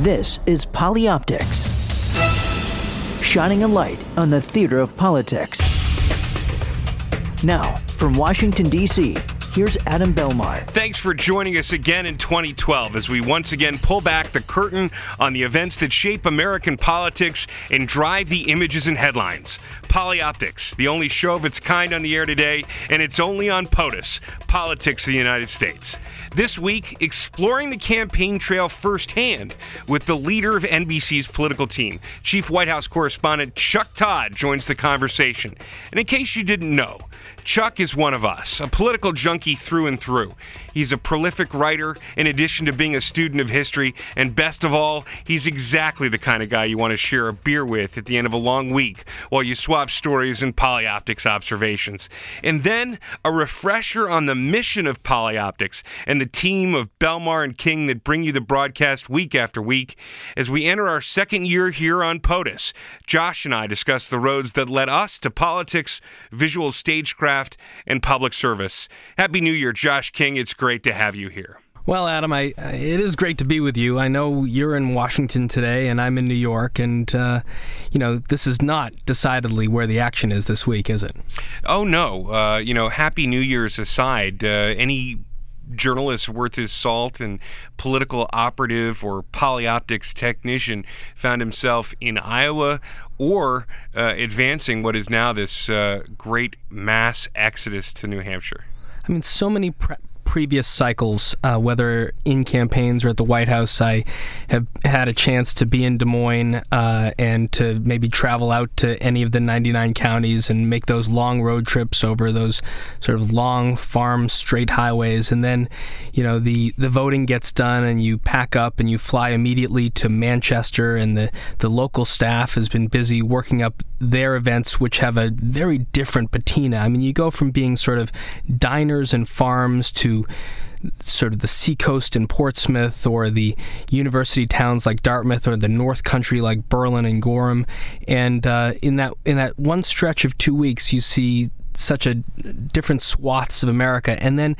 This is Polyoptics, shining a light on the theater of politics. Now, from Washington, D.C., here's Adam Belmar. Thanks for joining us again in 2012 as we once again pull back the curtain on the events that shape American politics and drive the images and headlines. Polyoptics, the only show of its kind on the air today, and it's only on POTUS, Politics of the United States. This week, exploring the campaign trail firsthand with the leader of NBC's political team. Chief White House correspondent Chuck Todd joins the conversation. And in case you didn't know, Chuck is one of us, a political junkie through and through. He's a prolific writer, in addition to being a student of history, and best of all, he's exactly the kind of guy you want to share a beer with at the end of a long week while you swap stories and polyoptics observations. And then a refresher on the mission of polyoptics and the team of Belmar and King that bring you the broadcast week after week. As we enter our second year here on POTUS, Josh and I discuss the roads that led us to politics, visual stagecraft, and public service. Happy New Year, Josh King. It's great to have you here. Well, Adam, I, it is great to be with you. I know you're in Washington today, and I'm in New York, and uh, you know this is not decidedly where the action is this week, is it? Oh no. Uh, you know, Happy New Year's aside, uh, any journalist worth his salt and political operative or polyoptics technician found himself in Iowa or uh, advancing what is now this uh, great mass exodus to New Hampshire. I mean, so many pre- previous cycles, uh, whether in campaigns or at the White House, I have had a chance to be in Des Moines uh, and to maybe travel out to any of the 99 counties and make those long road trips over those sort of long farm straight highways. And then, you know, the, the voting gets done and you pack up and you fly immediately to Manchester, and the, the local staff has been busy working up their events, which have a very different patina. I mean, you go from being sort of diners and farms to sort of the seacoast in Portsmouth or the university towns like Dartmouth or the North Country like Berlin and Gorham. And uh, in that in that one stretch of two weeks, you see such a different swaths of America. And then,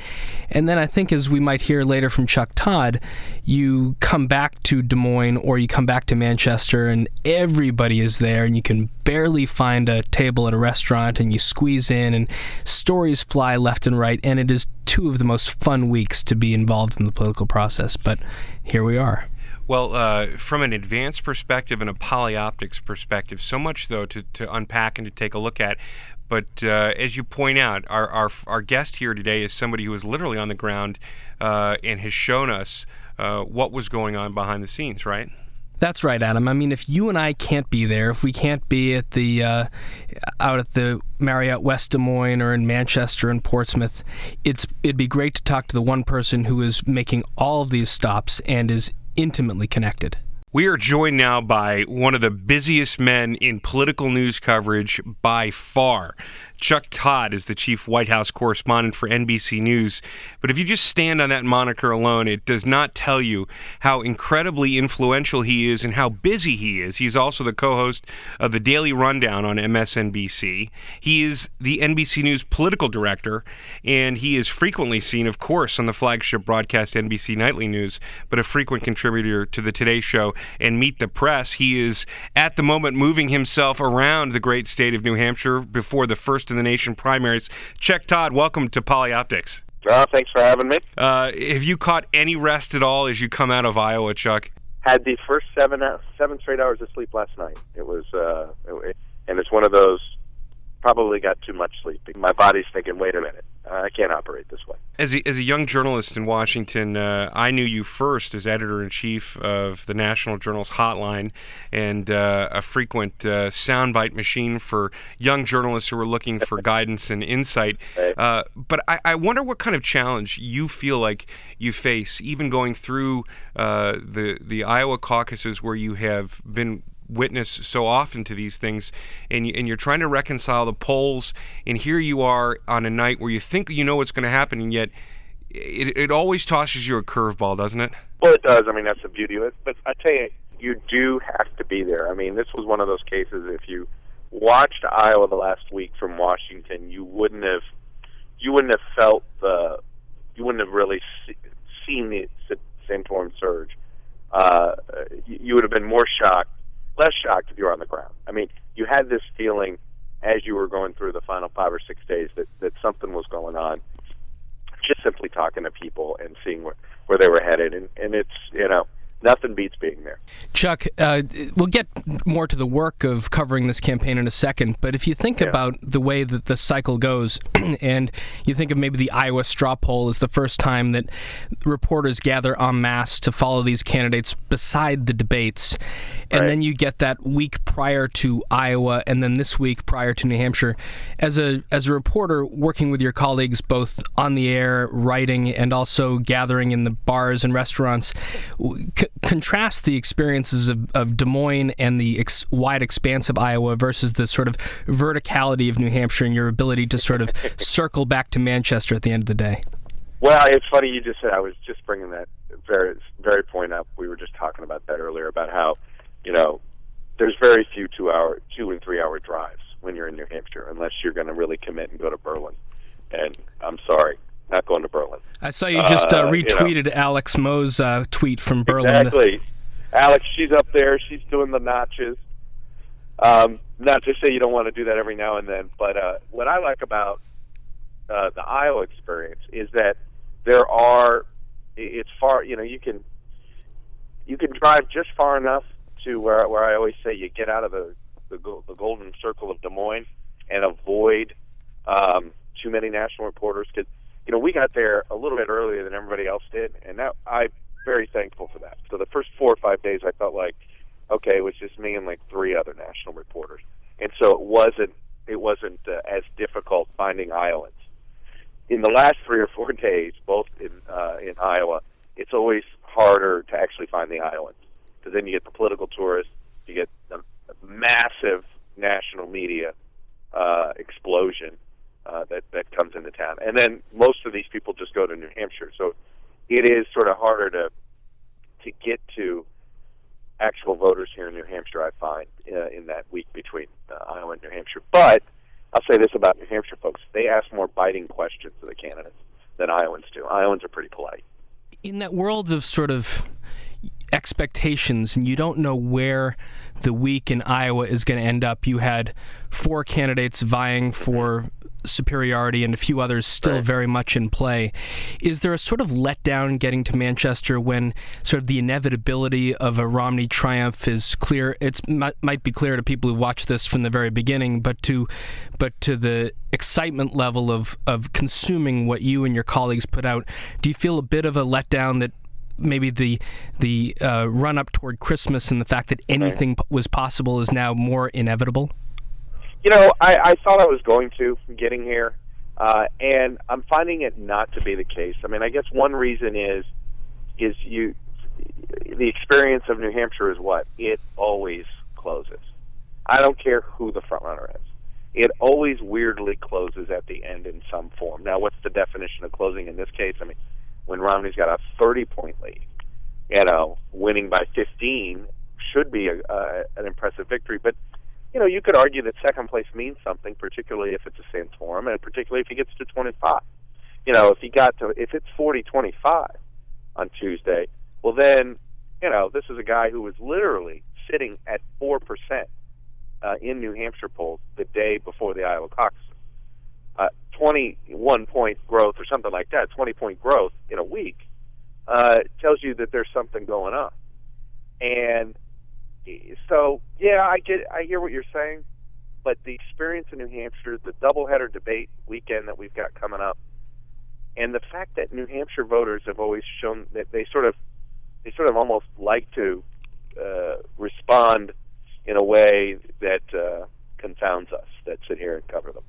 and then I think, as we might hear later from Chuck Todd, you come back to Des Moines or you come back to Manchester, and everybody is there, and you can barely find a table at a restaurant, and you squeeze in, and stories fly left and right, and it is two of the most fun weeks to be involved in the political process. But here we are. Well, uh, from an advanced perspective and a polyoptics perspective, so much though to, to unpack and to take a look at. But uh, as you point out, our, our, our guest here today is somebody who is literally on the ground uh, and has shown us uh, what was going on behind the scenes, right? That's right, Adam. I mean, if you and I can't be there, if we can't be at the uh, out at the Marriott West Des Moines or in Manchester and Portsmouth, it's it'd be great to talk to the one person who is making all of these stops and is intimately connected. We are joined now by one of the busiest men in political news coverage by far. Chuck Todd is the chief White House correspondent for NBC News. But if you just stand on that moniker alone, it does not tell you how incredibly influential he is and how busy he is. He's also the co host of the Daily Rundown on MSNBC. He is the NBC News political director, and he is frequently seen, of course, on the flagship broadcast NBC Nightly News, but a frequent contributor to the Today Show and Meet the Press. He is at the moment moving himself around the great state of New Hampshire before the first in the nation primaries. Chuck Todd, welcome to Polyoptics. Uh, thanks for having me. Uh, have you caught any rest at all as you come out of Iowa, Chuck? Had the first seven seven straight hours of sleep last night. It was, uh, it, and it's one of those. Probably got too much sleep. My body's thinking, wait a minute, I can't operate this way. As a, as a young journalist in Washington, uh, I knew you first as editor in chief of the National Journal's Hotline and uh, a frequent uh, soundbite machine for young journalists who were looking for guidance and insight. Uh, but I, I, wonder what kind of challenge you feel like you face, even going through uh, the the Iowa caucuses, where you have been witness so often to these things, and you, and you're trying to reconcile the polls, and here you are on a night where you think you know what's going to happen, and yet it, it always tosses you a curveball, doesn't it? Well, it does. I mean, that's the beauty of it. But I tell you, you do have to be there. I mean, this was one of those cases. If you watched Iowa the last week from Washington, you wouldn't have you wouldn't have felt the you wouldn't have really see, seen the Santorum surge. Uh, you would have been more shocked, less shocked if you were on the ground. I mean, you had this feeling as you were going through the final five or six days that that something was going on. Just simply talking to people and seeing where where they were headed, and and it's you know nothing beats being there. Chuck, uh, we'll get more to the work of covering this campaign in a second, but if you think Yeah. about the way that the cycle goes, and you think of maybe the Iowa straw poll as the first time that reporters gather en masse to follow these candidates beside the debates, and Right. then you get that week prior to Iowa, and then this week prior to New Hampshire. As a as a reporter working with your colleagues both on the air, writing, and also gathering in the bars and restaurants, w- c- contrast the experiences of, of Des Moines and the ex- wide expanse of Iowa versus the sort of verticality of New Hampshire and your ability to sort of circle back to Manchester at the end of the day. Well, it's funny you just said. I was just bringing that very very point up. We were just talking about that earlier about how you know there's very few two hour two and three hour drives when you're in New Hampshire unless you're going to really commit and go to Berlin. And I'm sorry, not going to Berlin. I saw you just uh, Uh, you know. retweeted Alex Moe's uh, tweet from Berlin. Exactly. Alex, she's up there. She's doing the notches. Um, not to say you don't want to do that every now and then, but uh, what I like about uh, the Iowa experience is that there are. It's far. You know, you can you can drive just far enough to where where I always say you get out of the the, the golden circle of Des Moines and avoid um, too many national reporters because you know we got there a little bit earlier than everybody else did, and that I'm very thankful for that. So the first four or five days, I felt like okay, it was just me and like three other national reporters, and so it wasn't it wasn't uh, as difficult finding Iowans. In the last three or four days, both in uh, in Iowa, it's always harder to actually find the Iowans because then you get the political tourists, you get the massive national media uh, explosion uh, that that comes into town, and then most of these people just go to New Hampshire, so it is sort of harder to to get to actual voters here in New Hampshire. I find uh, in that week between uh, Iowa and New Hampshire, but I'll say this about New Hampshire folks: they ask more biting questions of the candidates than Iowans do. Iowans are pretty polite. in that world of sort of expectations and you don't know where the week in Iowa is going to end up. You had four candidates vying for superiority and a few others still Right. very much in play. Is there a sort of letdown getting to Manchester when sort of the inevitability of a Romney triumph is clear? It might, might be clear to people who watch this from the very beginning, but to but to the excitement level of of consuming what you and your colleagues put out, do you feel a bit of a letdown that maybe the the uh, run up toward Christmas and the fact that anything p- was possible is now more inevitable? You know, I, I thought I was going to from getting here, uh, and I'm finding it not to be the case. I mean, I guess one reason is is you the experience of New Hampshire is what it always closes. I don't care who the front runner is. It always weirdly closes at the end in some form. Now, what's the definition of closing in this case? I mean, when Romney's got a 30 point lead, you know, winning by 15 should be a, uh, an impressive victory. But you know, you could argue that second place means something, particularly if it's a Santorum, and particularly if he gets to 25. You know, if he got to, if it's 40-25 on Tuesday, well then, you know, this is a guy who was literally sitting at four percent uh, in New Hampshire polls the day before the Iowa caucus. Uh, 21 point growth or something like that, 20 point growth in a week, uh, tells you that there's something going on. And so yeah, I get I hear what you're saying, but the experience in New Hampshire, the doubleheader debate weekend that we've got coming up, and the fact that New Hampshire voters have always shown that they sort of they sort of almost like to uh, respond in a way that uh, confounds us that sit here and cover them.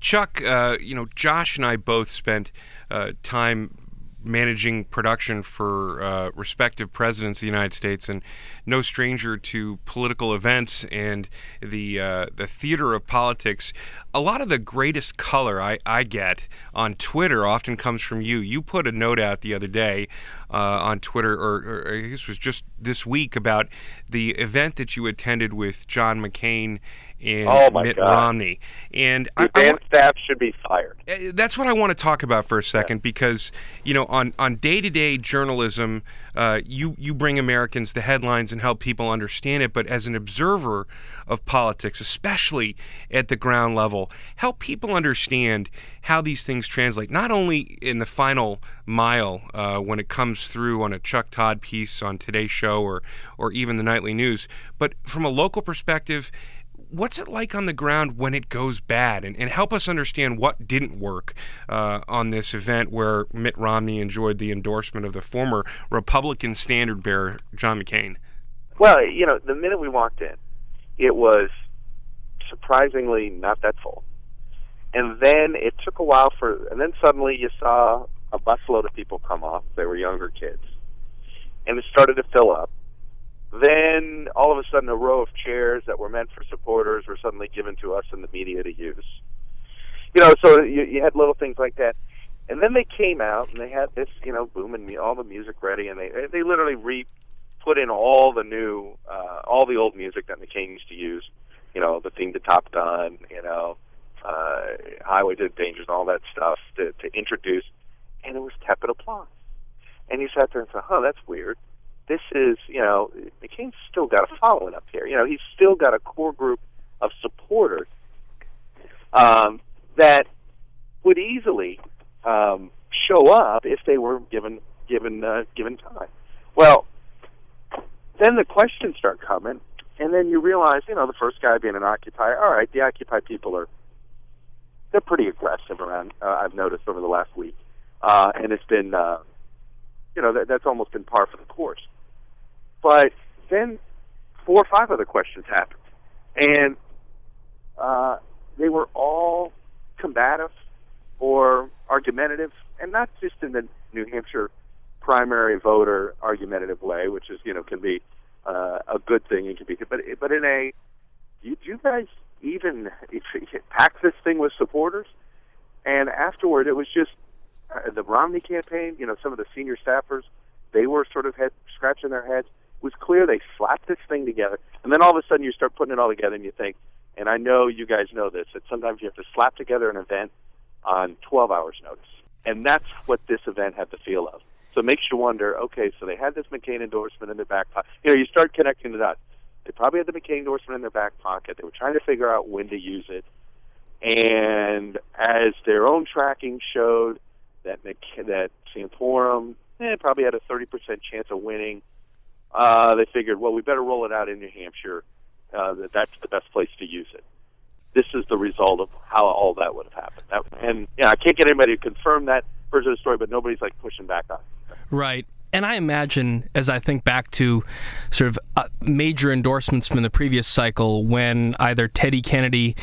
Chuck, uh, you know, Josh and I both spent uh, time managing production for uh, respective presidents of the United States, and no stranger to political events and the uh, the theater of politics. A lot of the greatest color I, I get on Twitter often comes from you. You put a note out the other day uh, on Twitter, or, or I guess it was just this week, about the event that you attended with John McCain and oh Mitt God. Romney. And the I, I staff should be fired. Uh, that's what I want to talk about for a second because you know on on day to day journalism, uh, you you bring Americans the headlines and help people understand it. But as an observer of politics, especially at the ground level, help people understand how these things translate. Not only in the final mile uh, when it comes through on a Chuck Todd piece on Today's Show or or even the nightly news, but from a local perspective what's it like on the ground when it goes bad? And, and help us understand what didn't work uh, on this event where mitt romney enjoyed the endorsement of the former republican standard bearer john mccain. Well you know the minute we walked in it was surprisingly not that full. And then it took a while for and then suddenly you saw a busload of people come off. They were younger kids. And it started to fill up then all of a sudden, a row of chairs that were meant for supporters were suddenly given to us in the media to use. You know, so you, you had little things like that. And then they came out and they had this, you know, booming me all the music ready, and they they literally re put in all the new, uh, all the old music that McCain used to use. You know, the theme to Top Gun, you know, uh, Highway to Danger, and all that stuff to, to introduce, and it was tepid applause. And you sat there and said, huh, that's weird." This is, you know, McCain's still got a following up here. You know, he's still got a core group of supporters um, that would easily um, show up if they were given given uh, given time. Well, then the questions start coming, and then you realize, you know, the first guy being an Occupy. All right, the Occupy people are they're pretty aggressive around. Uh, I've noticed over the last week, uh, and it's been. Uh, you know that, that's almost been par for the course. But then four or five other questions happened, and uh, they were all combative or argumentative, and not just in the New Hampshire primary voter argumentative way, which is you know can be uh, a good thing and can be, but but in a you, you guys even pack this thing with supporters, and afterward it was just uh, the Romney campaign. You know, some of the senior staffers they were sort of head scratching their heads was clear they slapped this thing together, and then all of a sudden you start putting it all together and you think, and I know you guys know this, that sometimes you have to slap together an event on 12 hours notice, and that's what this event had the feel of. So it makes you wonder, okay, so they had this McCain endorsement in their back pocket. You know, you start connecting the dots. They probably had the McCain endorsement in their back pocket. They were trying to figure out when to use it. And as their own tracking showed, that McC- that Santorum eh, probably had a 30% chance of winning uh, they figured, well, we better roll it out in New Hampshire. Uh, that that's the best place to use it. This is the result of how all that would have happened. That, and yeah, I can't get anybody to confirm that version of the story, but nobody's like pushing back on. it. Right. And I imagine, as I think back to sort of uh, major endorsements from the previous cycle, when either Teddy Kennedy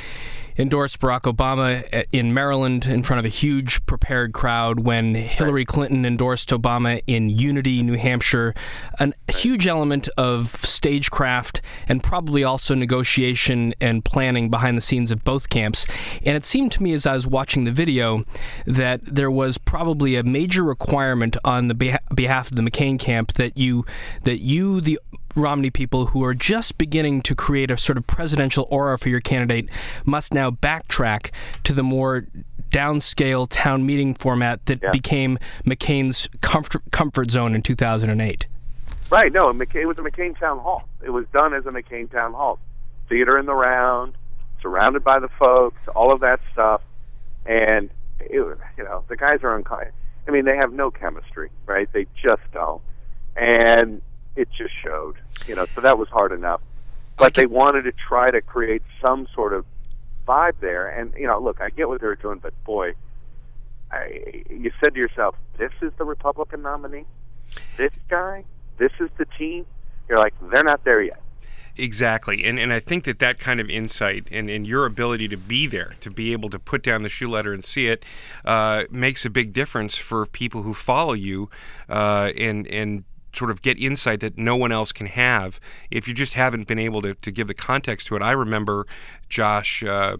endorsed Barack Obama eh, in Maryland in front of a huge prepared crowd, when Hillary Clinton endorsed Obama in Unity, New Hampshire. A huge element of stagecraft and probably also negotiation and planning behind the scenes of both camps. And it seemed to me as I was watching the video that there was probably a major requirement on the behalf of the McCain camp that you that you the Romney people who are just beginning to create a sort of presidential aura for your candidate must now backtrack to the more downscale town meeting format that Yeah. became McCain's comfort, comfort zone in 2008. Right. No, it was a McCain town hall. It was done as a McCain town hall. Theater in the round, surrounded by the folks, all of that stuff, and it, you know the guys are unkind. I mean, they have no chemistry, right? They just don't, and it just showed. You know, so that was hard enough. But they wanted to try to create some sort of vibe there, and you know, look, I get what they were doing, but boy, I, you said to yourself, "This is the Republican nominee. This guy. This is the team." You're like, they're not there yet. Exactly. And and I think that that kind of insight and, and your ability to be there, to be able to put down the shoe letter and see it, uh, makes a big difference for people who follow you uh, and, and sort of get insight that no one else can have if you just haven't been able to, to give the context to it. I remember, Josh. Uh,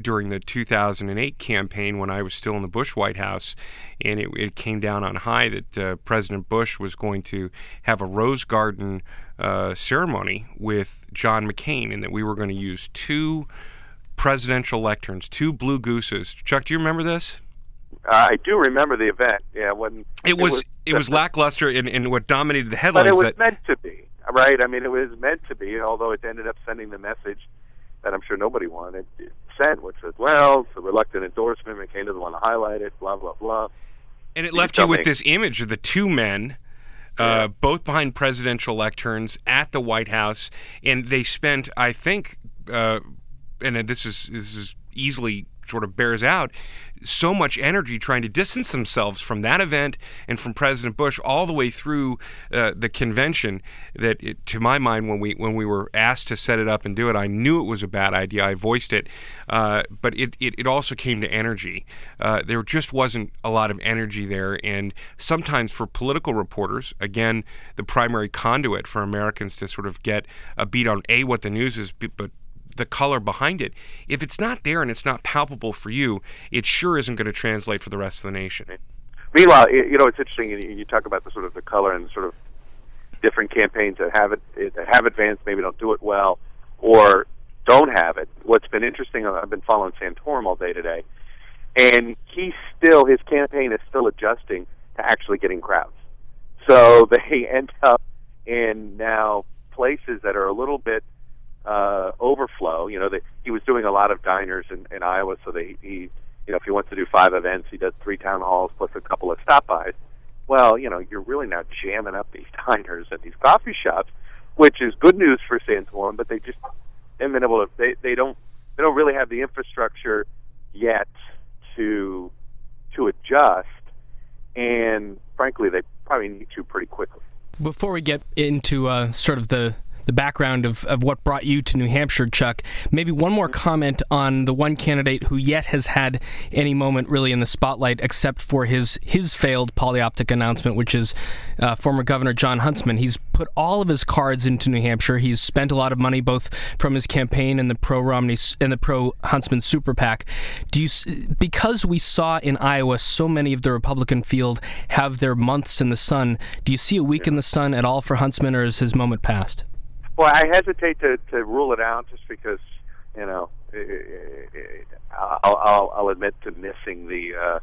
during the 2008 campaign when I was still in the Bush White House, and it, it came down on high that uh, President Bush was going to have a Rose Garden uh, ceremony with John McCain, and that we were going to use two presidential lecterns, two blue gooses. Chuck, do you remember this? Uh, I do remember the event. Yeah, when it was it was, it was lackluster, and, and what dominated the headlines. But it was that, meant to be, right? I mean, it was meant to be. Although it ended up sending the message that I'm sure nobody wanted sent, which was, well, it's a reluctant endorsement. McCain doesn't want to highlight it. Blah blah blah. And it left you with this image of the two men. Uh, both behind presidential lecterns at the White House, and they spent, I think, uh, and this is this is easily sort of bears out so much energy trying to distance themselves from that event and from President Bush all the way through uh, the convention that it, to my mind when we when we were asked to set it up and do it I knew it was a bad idea. I voiced it. Uh, but it, it, it, also came to energy. Uh, there just wasn't a lot of energy there. And sometimes for political reporters again the primary conduit for Americans to sort of get a beat on a what the news is but the color behind it. If it's not there and it's not palpable for you, it sure isn't going to translate for the rest of the nation. Meanwhile, you know, it's interesting. You talk about the sort of the color and sort of different campaigns that have it that have advanced, maybe don't do it well, or don't have it. What's been interesting, uh, I've been following Santorum all day today, and he's still his campaign is still adjusting to actually getting crowds. So they end up in now places that are a little bit uh, overflow. You know, that he was doing a lot of diners in, in Iowa, so that he, you know, if he wants to do five events, he does three town halls plus a couple of stop bys. Well, you know, you're really now jamming up these diners and these coffee shops, which is good news for Santorum, but they just haven't been able to. They they don't they don't really have the infrastructure yet to to adjust, and frankly, they probably need to pretty quickly. Before we get into uh, sort of the the background of, of what brought you to New Hampshire, Chuck. Maybe one more comment on the one candidate who yet has had any moment really in the spotlight except for his his failed polyoptic announcement, which is uh, former Governor Jon Huntsman. He's put all of his cards into New Hampshire. He's spent a lot of money both from his campaign and the pro Romney and the pro Huntsman super PAC. Do you because we saw in Iowa so many of the Republican field have their months in the sun? Do you see a week in the sun at all for Huntsman, or is his moment past? Well, I hesitate to, to rule it out just because, you know, I'll, I'll, I'll admit to missing the uh,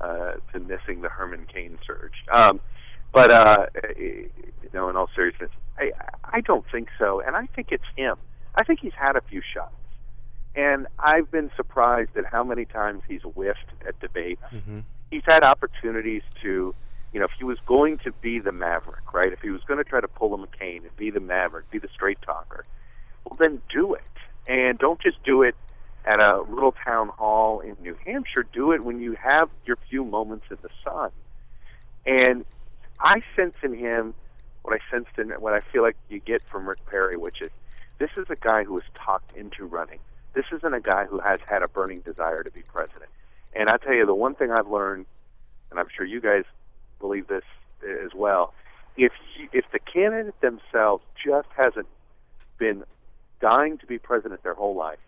uh, to missing the Herman Cain surge. Um, but uh, you know, in all seriousness, I I don't think so, and I think it's him. I think he's had a few shots, and I've been surprised at how many times he's whiffed at debates. Mm-hmm. He's had opportunities to you know, if he was going to be the maverick, right? If he was going to try to pull a McCain and be the maverick, be the straight talker, well, then do it. And don't just do it at a little town hall in New Hampshire. Do it when you have your few moments in the sun. And I sense in him what I sensed in what I feel like you get from Rick Perry, which is this is a guy who was talked into running. This isn't a guy who has had a burning desire to be president. And I tell you, the one thing I've learned, and I'm sure you guys believe this as well. If if the candidate themselves just hasn't been dying to be president their whole life,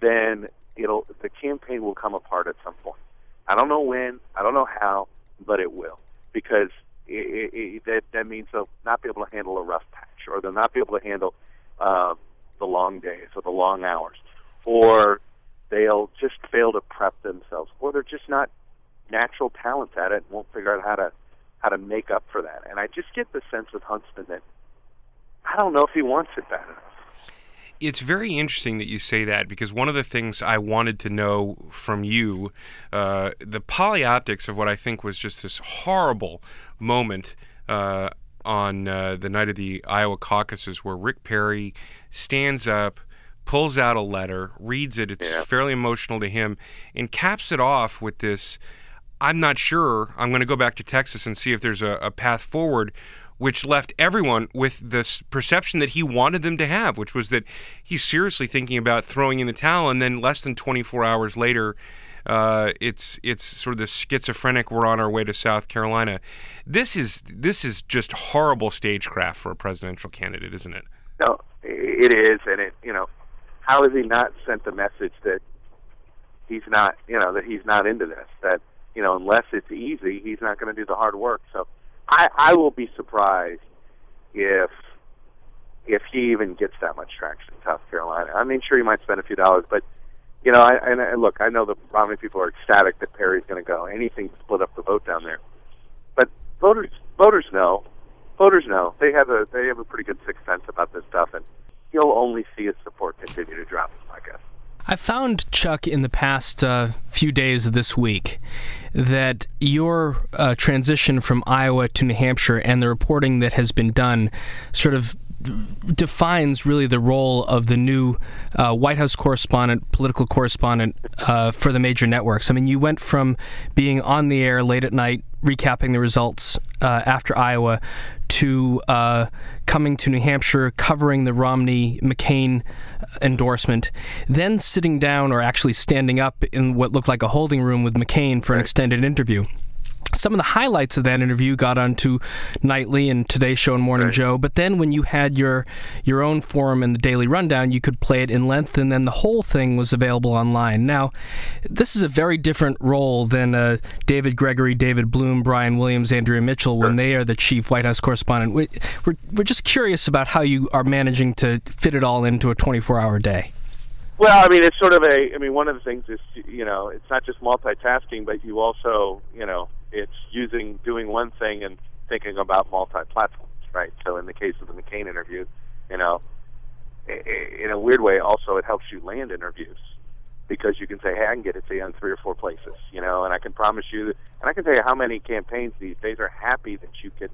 then it'll the campaign will come apart at some point. I don't know when, I don't know how, but it will because it, it, that that means they'll not be able to handle a rough patch, or they'll not be able to handle uh, the long days or the long hours, or they'll just fail to prep themselves, or they're just not natural talents at it and won't figure out how to how to make up for that. And I just get the sense with Huntsman that I don't know if he wants it bad enough. It's very interesting that you say that because one of the things I wanted to know from you, uh, the polyoptics of what I think was just this horrible moment uh, on uh, the night of the Iowa caucuses where Rick Perry stands up, pulls out a letter, reads it, it's yeah. fairly emotional to him, and caps it off with this I'm not sure. I'm going to go back to Texas and see if there's a, a path forward which left everyone with this perception that he wanted them to have, which was that he's seriously thinking about throwing in the towel, and then less than 24 hours later, uh, it's it's sort of the schizophrenic. We're on our way to South Carolina. This is this is just horrible stagecraft for a presidential candidate, isn't it? No, it is, and it you know, how has he not sent the message that he's not, you know, that he's not into this. That you know, unless it's easy, he's not going to do the hard work. So, I I will be surprised if if he even gets that much traction in South Carolina. I mean, sure, he might spend a few dollars, but you know, I, and, and look, I know that probably people are ecstatic that Perry's going to go. Anything to split up the vote down there, but voters voters know, voters know they have a they have a pretty good sixth sense about this stuff, and you'll only see his support continue to drop. I guess. I found Chuck in the past uh, few days of this week that your uh, transition from Iowa to New Hampshire and the reporting that has been done sort of defines really the role of the new uh, White House correspondent, political correspondent uh, for the major networks. I mean, you went from being on the air late at night recapping the results uh, after Iowa to uh, coming to New Hampshire, covering the Romney McCain endorsement, then sitting down or actually standing up in what looked like a holding room with McCain for an extended interview some of the highlights of that interview got onto Nightly and Today Show and Morning right. Joe. But then when you had your your own forum and the Daily Rundown, you could play it in length, and then the whole thing was available online. Now, this is a very different role than uh, David Gregory, David Bloom, Brian Williams, Andrea Mitchell when they are the chief White House correspondent. We, we're we're just curious about how you are managing to fit it all into a 24-hour day. Well, I mean, it's sort of a. I mean, one of the things is you know, it's not just multitasking, but you also you know it's using doing one thing and thinking about multi-platforms, right? So in the case of the McCain interview, you know, in a weird way, also it helps you land interviews because you can say, "Hey, I can get it to you on three or four places," you know, and I can promise you, and I can tell you how many campaigns these days are happy that you can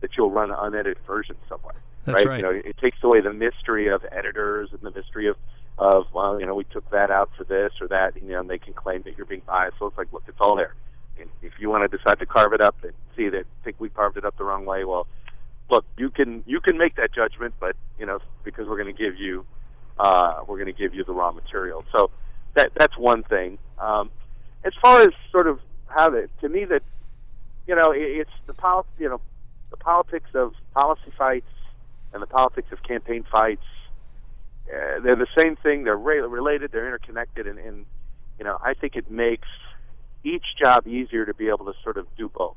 that you'll run an unedited version somewhere. That's right. right. You know, it takes away the mystery of editors and the mystery of of well, you know, we took that out for this or that, you know, and they can claim that you're being biased. So it's like, look, it's all there if you want to decide to carve it up and see that think we carved it up the wrong way, well, look, you can you can make that judgment, but you know because we're going to give you uh, we're going to give you the raw material. So that that's one thing. Um, as far as sort of how the to me that you know it, it's the pol- you know the politics of policy fights and the politics of campaign fights. Uh, they're the same thing. They're re- related. They're interconnected, and, and you know I think it makes each job easier to be able to sort of do both.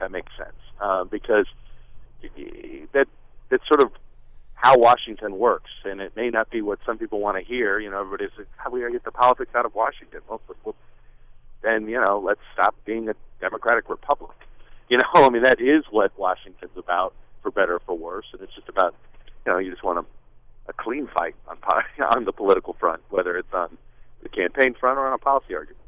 That makes sense uh, because that that's sort of how Washington works, and it may not be what some people want to hear. You know, everybody's like, "How we gotta get the politics out of Washington?" Well, well, then you know, let's stop being a democratic republic. You know, I mean, that is what Washington's about, for better or for worse, and it's just about, you know, you just want a, a clean fight on on the political front, whether it's on the campaign front or on a policy argument.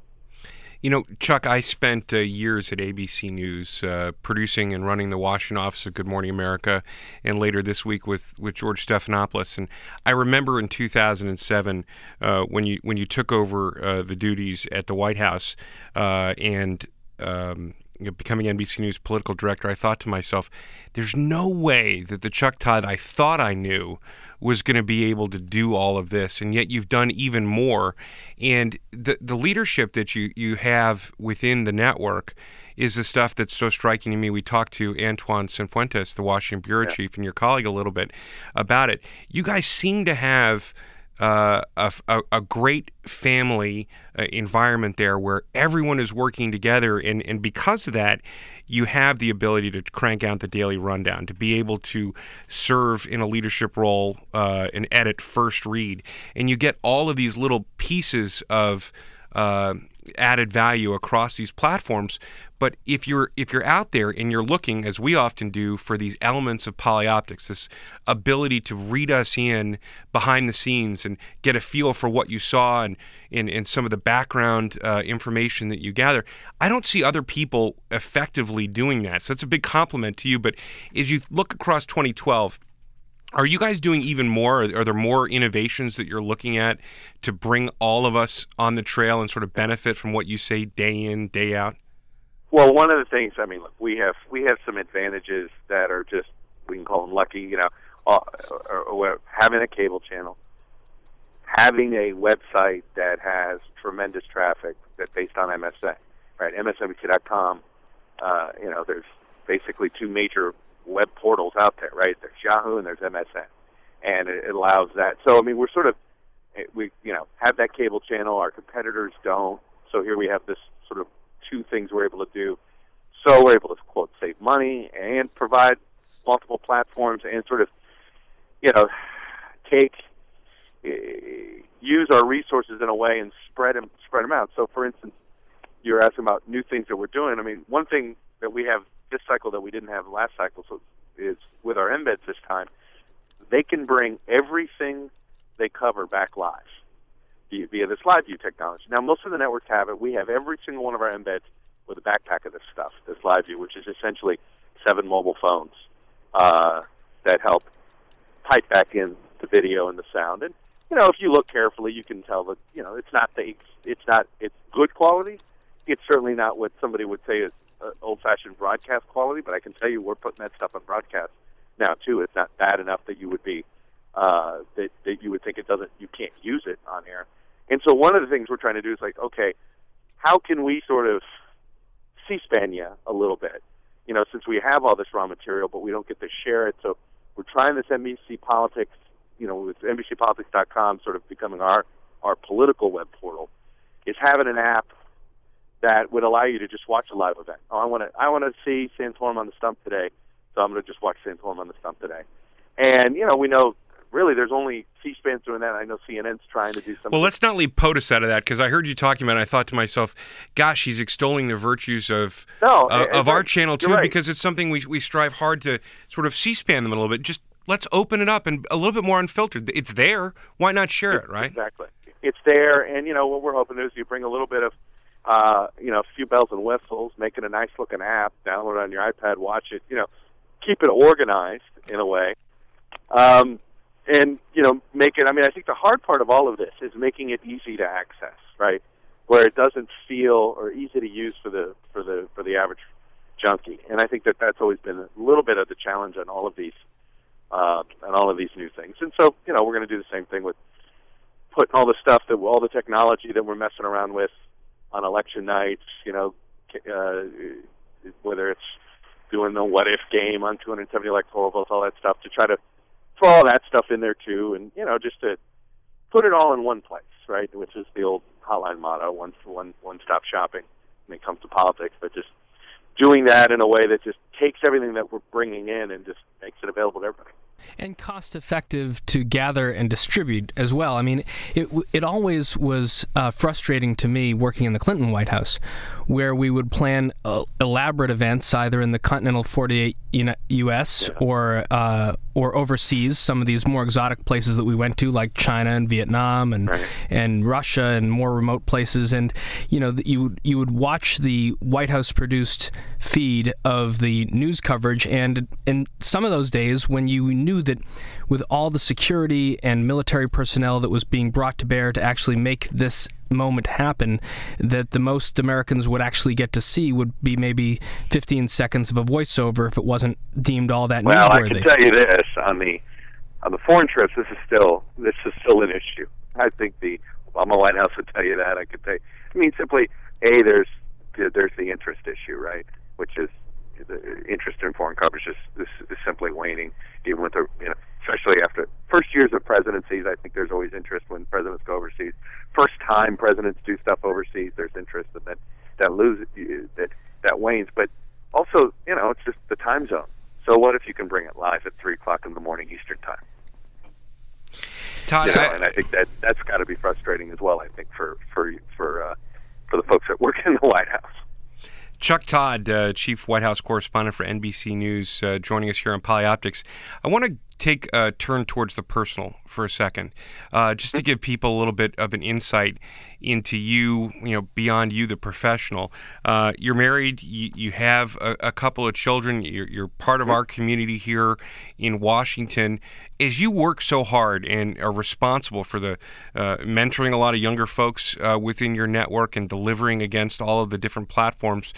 You know, Chuck, I spent uh, years at ABC News uh, producing and running the Washington office of Good Morning America, and later this week with, with George Stephanopoulos. And I remember in 2007 uh, when you when you took over uh, the duties at the White House uh, and um, becoming NBC News political director, I thought to myself, there's no way that the Chuck Todd I thought I knew was going to be able to do all of this, and yet you've done even more. And the the leadership that you you have within the network is the stuff that's so striking to me. We talked to Antoine Sanfuentes, the Washington bureau yeah. chief, and your colleague a little bit about it. You guys seem to have uh, a, a, great family uh, environment there where everyone is working together. And, and because of that, you have the ability to crank out the daily rundown, to be able to serve in a leadership role uh, and edit first read. And you get all of these little pieces of uh, added value across these platforms. But if you're if you're out there and you're looking, as we often do, for these elements of polyoptics, this ability to read us in behind the scenes and get a feel for what you saw and in, in some of the background uh, information that you gather, I don't see other people effectively doing that. So that's a big compliment to you. But as you look across 2012 are you guys doing even more? Are there more innovations that you're looking at to bring all of us on the trail and sort of benefit from what you say day in, day out? Well, one of the things, I mean, look, we have we have some advantages that are just we can call them lucky. You know, uh, or, or having a cable channel, having a website that has tremendous traffic that based on MSN, right? MSNBC.com. Uh, you know, there's basically two major web portals out there, right? There's Yahoo and there's MSN, and it, allows that. So I mean, we're sort of we you know have that cable channel. Our competitors don't. So here we have this sort of two things we're able to do. So we're able to quote save money and provide multiple platforms and sort of you know take uh, use our resources in a way and spread them spread them out. So for instance, you're asking about new things that we're doing. I mean, one thing that we have this cycle that we didn't have last cycle so is with our embeds this time. They can bring everything they cover back live via this LiveU technology. Now, most of the networks have it. We have every single one of our embeds with a backpack of this stuff, this LiveU, which is essentially seven mobile phones uh, that help pipe back in the video and the sound. And you know, if you look carefully, you can tell that you know it's not the it's not it's good quality. It's certainly not what somebody would say is uh, old-fashioned broadcast quality, but I can tell you we're putting that stuff on broadcast now too. It's not bad enough that you would be uh, that that you would think it doesn't you can't use it on air. And so one of the things we're trying to do is like, okay, how can we sort of C-SPAN you a little bit? You know, since we have all this raw material, but we don't get to share it. So we're trying this NBC Politics, you know, with NBCPolitics.com sort of becoming our our political web portal, is having an app that would allow you to just watch a live event. Oh, I want to I want to see Santorum on the stump today, so I'm going to just watch Santorum on the stump today. And you know, we know really there's only C-SPAN's doing that. I know CNN's trying to do something. Well, let's not leave POTUS out of that because I heard you talking about. it. I thought to myself, "Gosh, he's extolling the virtues of no, uh, of our channel too, right. because it's something we we strive hard to sort of C-SPAN them a little bit. Just let's open it up and a little bit more unfiltered. It's there. Why not share it? Right? Exactly. It's there, and you know what we're hoping is you bring a little bit of uh, you know, a few bells and whistles, make it a nice looking app, download it on your iPad, watch it, you know, keep it organized in a way. Um, and, you know, make it, I mean, I think the hard part of all of this is making it easy to access, right? Where it doesn't feel or easy to use for the, for the, for the average junkie. And I think that that's always been a little bit of the challenge on all of these, uh, on all of these new things. And so, you know, we're going to do the same thing with putting all the stuff that, all the technology that we're messing around with on election nights, you know, uh, whether it's doing the what if game on 270 electoral votes, all that stuff, to try to throw all that stuff in there too, and you know, just to put it all in one place, right? Which is the old hotline motto: one one one stop shopping when it comes to politics. But just doing that in a way that just takes everything that we're bringing in and just makes it available to everybody and cost effective to gather and distribute as well. I mean, it it always was uh, frustrating to me working in the Clinton White House, where we would plan uh, elaborate events either in the continental 48 U.S. Yeah. or uh, or overseas. Some of these more exotic places that we went to, like China and Vietnam and right. and Russia and more remote places, and you know you you would watch the White House produced feed of the news coverage, and in some of those days when you knew that with all the security and military personnel that was being brought to bear to actually make this moment happen, that the most Americans would actually get to see would be maybe 15 seconds of a voiceover if it wasn't deemed all that well, newsworthy. Well, I can tell you this on the on the foreign trips, this is still this is still an issue. I think the Obama White House would tell you that. I could say, I mean, simply a there's there's the interest issue, right? Which is the interest in foreign coverage is, is, is simply waning, even with the you know, especially after first years of presidencies. I think there's always interest when presidents go overseas. First time presidents do stuff overseas, there's interest, and then that loses that that wanes. But also, you know, it's just the time zone. So what if you can bring it live at three o'clock in the morning Eastern time? Todd, you know, and I think that that's got to be frustrating as well. I think for for for uh, for the folks that work in the White House. Chuck Todd, uh, Chief White House Correspondent for NBC News, uh, joining us here on Polyoptics. I want to take a turn towards the personal for a second, uh, just to give people a little bit of an insight into you, you know, beyond you, the professional. Uh, you're married, you, you have a, a, couple of children, you're, you're part of our community here in Washington. As you work so hard and are responsible for the uh, mentoring a lot of younger folks uh, within your network and delivering against all of the different platforms,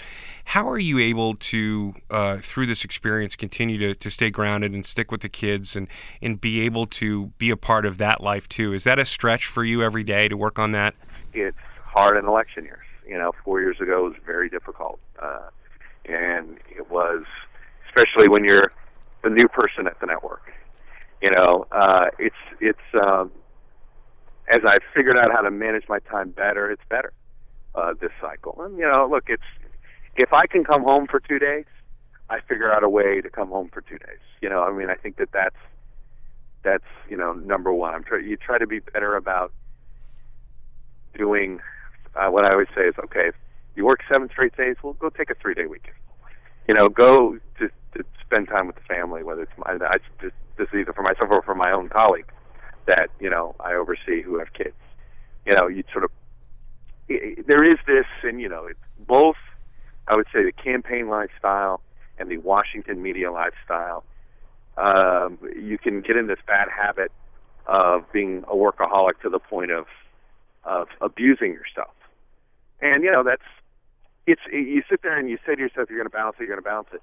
how are you able to, uh, through this experience, continue to, to stay grounded and stick with the kids and, and be able to be a part of that life too? Is that a stretch for you every day to work on that? it's hard in election years. You know, four years ago was very difficult, uh, and it was especially when you're the new person at the network. You know, uh, it's it's um, as I've figured out how to manage my time better, it's better uh, this cycle. And you know, look, it's if I can come home for two days, I figure out a way to come home for two days. You know, I mean, I think that that's that's you know number one. I'm try you try to be better about doing uh, what I always say is okay. You work seven straight days, well, go take a three day weekend. You know, go to to spend time with the family. Whether it's my, I just this is either for myself or for my own colleague that you know I oversee who have kids. You know, you sort of there is this, and you know, it's both. I would say the campaign lifestyle and the Washington media lifestyle. Um, you can get in this bad habit of being a workaholic to the point of of abusing yourself. And you know that's it's you sit there and you say to yourself you're going to balance it, you're going to balance it,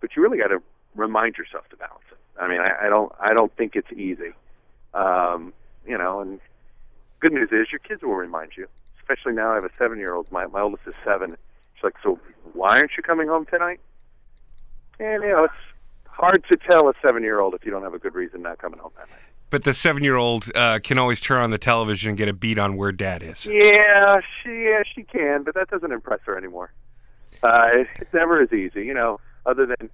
but you really got to remind yourself to balance it. I mean, I, I don't I don't think it's easy. Um, you know, and good news is your kids will remind you. Especially now, I have a seven-year-old. My my oldest is seven. She's like, so why aren't you coming home tonight? And you know, it's hard to tell a seven-year-old if you don't have a good reason not coming home that night. But the seven-year-old uh, can always turn on the television and get a beat on where dad is. Yeah, she yeah, she can, but that doesn't impress her anymore. Uh, it's never as easy, you know. Other than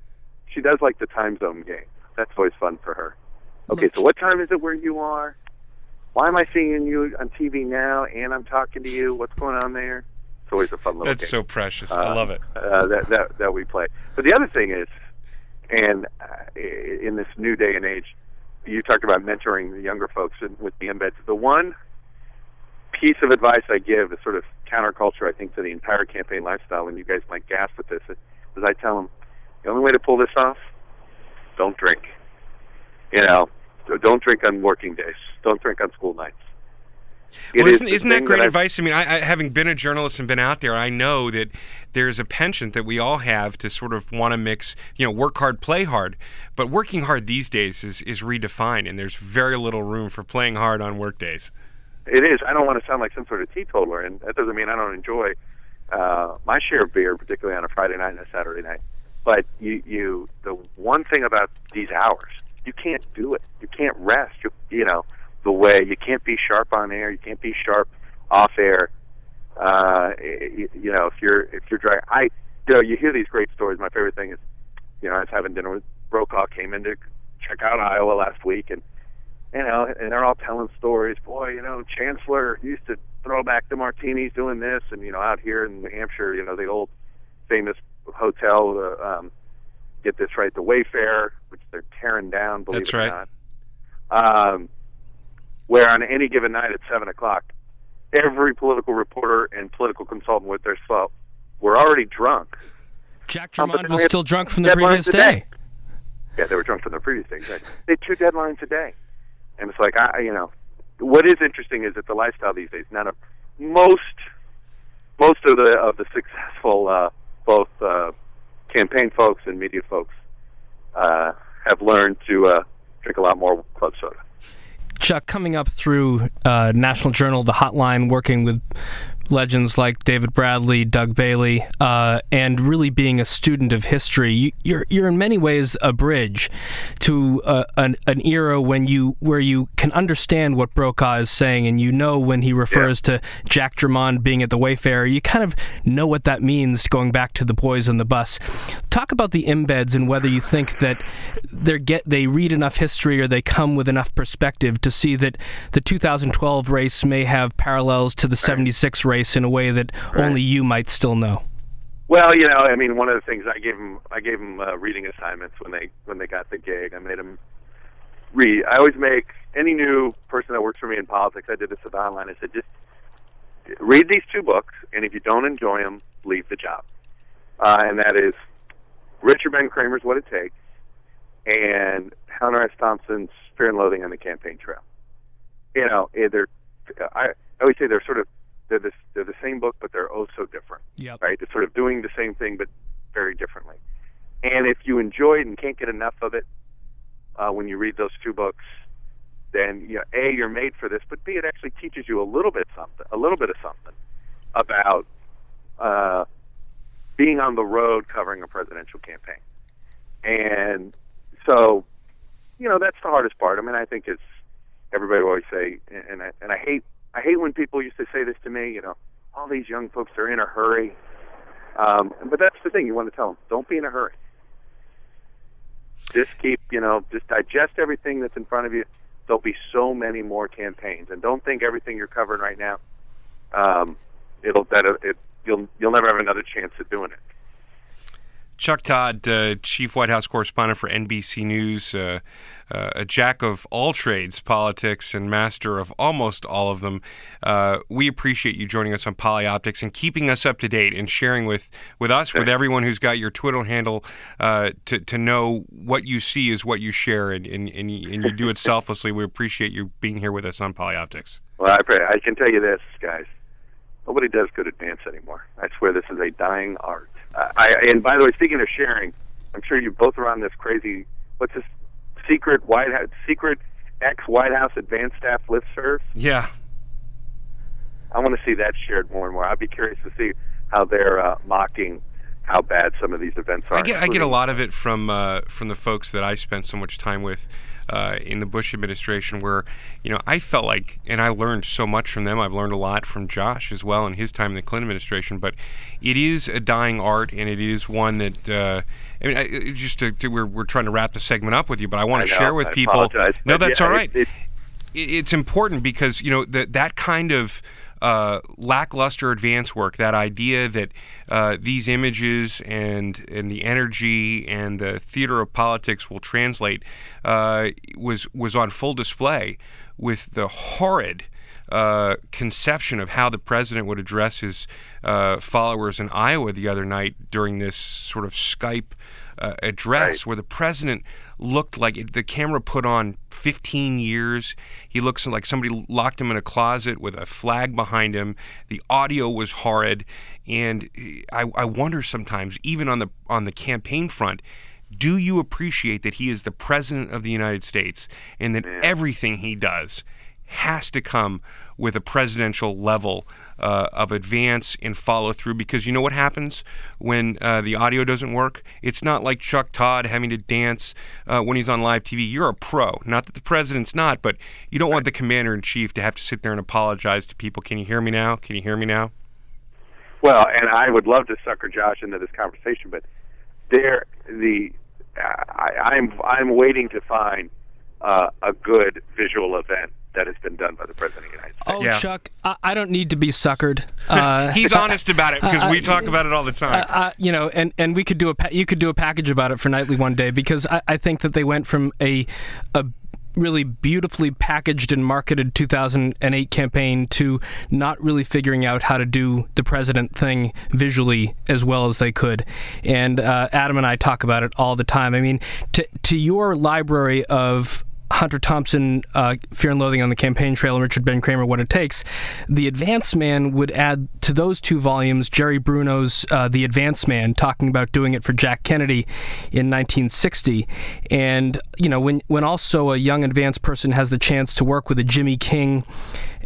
she does like the time zone game. That's always fun for her. Okay, so what time is it where you are? Why am I seeing you on TV now and I'm talking to you? What's going on there? Always a fun little That's game. so precious. Uh, I love it. Uh, that that that we play. But the other thing is, and uh, in this new day and age, you talked about mentoring the younger folks with the embeds. The one piece of advice I give is sort of counterculture, I think, to the entire campaign lifestyle. And you guys might gasp at this, is I tell them the only way to pull this off, don't drink. You know, don't drink on working days. Don't drink on school nights. It Well, is isn't, the isn't that great I've- advice? I mean, I, I, having been a journalist and been out there, I know that there's a penchant that we all have to sort of want to mix, you know, work hard, play hard. But working hard these days is, is redefined, and there's very little room for playing hard on work days. It is. I don't want to sound like some sort of teetotaler, and that doesn't mean I don't enjoy uh, my share of beer, particularly on a Friday night and a Saturday night. But you, you, the one thing about these hours, you can't do it. You can't rest. You, you know, the way you can't be sharp on air. You can't be sharp off air. Uh, you, you know, if you're if you're driving, I, you know, you hear these great stories. My favorite thing is, you know, I was having dinner with Brokaw. Came in to check out Iowa last week, and you know, and they're all telling stories. Boy, you know, Chancellor used to throw back the martinis doing this, and you know, out here in New Hampshire, you know, the old famous hotel, uh, um, get this right, the Wayfarer, which they're tearing down. Believe That's it or not. Um, where on any given night at seven o'clock, every political reporter and political consultant with their self were already drunk. Jack Um, Germond then was still drunk from the previous day. Yeah, they were drunk from the previous day. Exactly. They had two deadlines a day, and it's like I, you know, what is interesting is that the lifestyle these days. None of most most of the of the successful uh, both uh, campaign folks and media folks uh, have learned to uh, drink a lot more club soda. Chuck, coming up through uh, National Journal, the hotline, working with legends like David Bradley, Doug Bailey, uh, and really being a student of history, you, you're you're in many ways a bridge to uh, an, an era when you where you can understand what Brokaw is saying, and you know when he refers to Jack Germond being at the Wayfarer, you kind of know what that means. Going back to the boys on the bus, talk about the embeds and whether you think that they get they read enough history or they come with enough perspective to see that the 2012 race may have parallels to the 76 race in a way that only you might still know. Well, you know, I mean, one of the things I gave them, I gave them uh, reading assignments when they when they got the gig. I made them read. I always make any new person that works for me in politics. I did this with online. I said, just read these two books, and if you don't enjoy them, leave the job. Uh, and that is Richard Ben Cramer's What It Takes and Hunter S. Thompson's Fear and Loathing on the Campaign Trail. You know, eh, they're I, I always say they're sort of they're the they're the same book, but they're oh so different Yep. right? It's sort of doing the same thing but very differently. And if you enjoy it and can't get enough of it uh, when you read those two books, then you know, a you're made for this, but b it actually teaches you a little bit something, a little bit of something about uh, being on the road covering a presidential campaign. And so, you know, that's the hardest part. I mean, I think it's everybody will always say, and I, and I hate I hate when people used to say this to me. You know, all these young folks are in a hurry. Um, but that's the thing you want to tell them: don't be in a hurry. Just keep, you know, just digest everything that's in front of you. There'll be so many more campaigns, and don't think everything you're covering right now. Um, it'll that it you'll you'll never have another chance at doing it. Chuck Todd, uh, chief White House correspondent for NBC News, uh, uh, a jack of all trades, politics, and master of almost all of them. Uh, we appreciate you joining us on Polyoptics and keeping us up to date and sharing with, with us, with everyone who's got your Twitter handle, uh, to, to know what you see is what you share, and, and, and, you, and you do it selflessly. We appreciate you being here with us on Polyoptics. Well, I, pray, I can tell you this, guys. Nobody does good at dance anymore. I swear this is a dying art. Uh, I, and by the way, speaking of sharing, I'm sure you both are on this crazy. What's this secret White House, secret ex White House advanced staff listserv? Yeah. I want to see that shared more and more. I'd be curious to see how they're uh, mocking how bad some of these events are. I get I get a lot of it from uh, from the folks that I spent so much time with uh, in the Bush administration, where you know I felt like, and I learned so much from them. I've learned a lot from Josh as well in his time in the Clinton administration. But it is a dying art, and it is one that. I mean, I, just to, to, we're we're trying to wrap the segment up with you, but I want to share with I people. Apologize, no, that's yeah, all right. It, it, it's important because you know that that kind of uh, lackluster advance work, that idea that uh, these images and and the energy and the theater of politics will translate, uh, was was on full display with the horrid. Uh, conception of how the president would address his uh, followers in Iowa the other night during this sort of Skype uh, address, Right. where the president looked like it, the camera put on 15 years. He looks like somebody locked him in a closet with a flag behind him. The audio was horrid, and I, I wonder sometimes, even on the on the campaign front. Do you appreciate that he is the president of the United States and that everything he does has to come with a presidential level uh, of advance and follow through because you know what happens when uh, the audio doesn't work? It's not like Chuck Todd having to dance uh, when he's on live TV. You're a pro. Not that the president's not, but you don't want the commander in chief to have to sit there and apologize to people. Can you hear me now? Can you hear me now? Well, and I would love to sucker Josh into this conversation, but there the I, I'm I'm waiting to find uh, a good visual event that has been done by the president of the United States. Oh, Yeah. Chuck, I, I don't need to be suckered. Uh, He's honest about it because uh, we talk about it all the time. uh, you know, and, and we could do a pa- you could do a package about it for nightly one day because I, I think that they went from a a really beautifully packaged and marketed 2008 campaign to not really figuring out how to do the president thing visually as well as they could. And uh, Adam and I talk about it all the time. I mean, to to your library of Hunter Thompson, uh, Fear and Loathing on the Campaign Trail, and Richard Ben Cramer, What It Takes. The Advance Man would add to those two volumes Jerry Bruno's uh, The Advance Man, talking about doing it for Jack Kennedy in 1960. And, you know, when, when also a young advanced person has the chance to work with a Jimmy King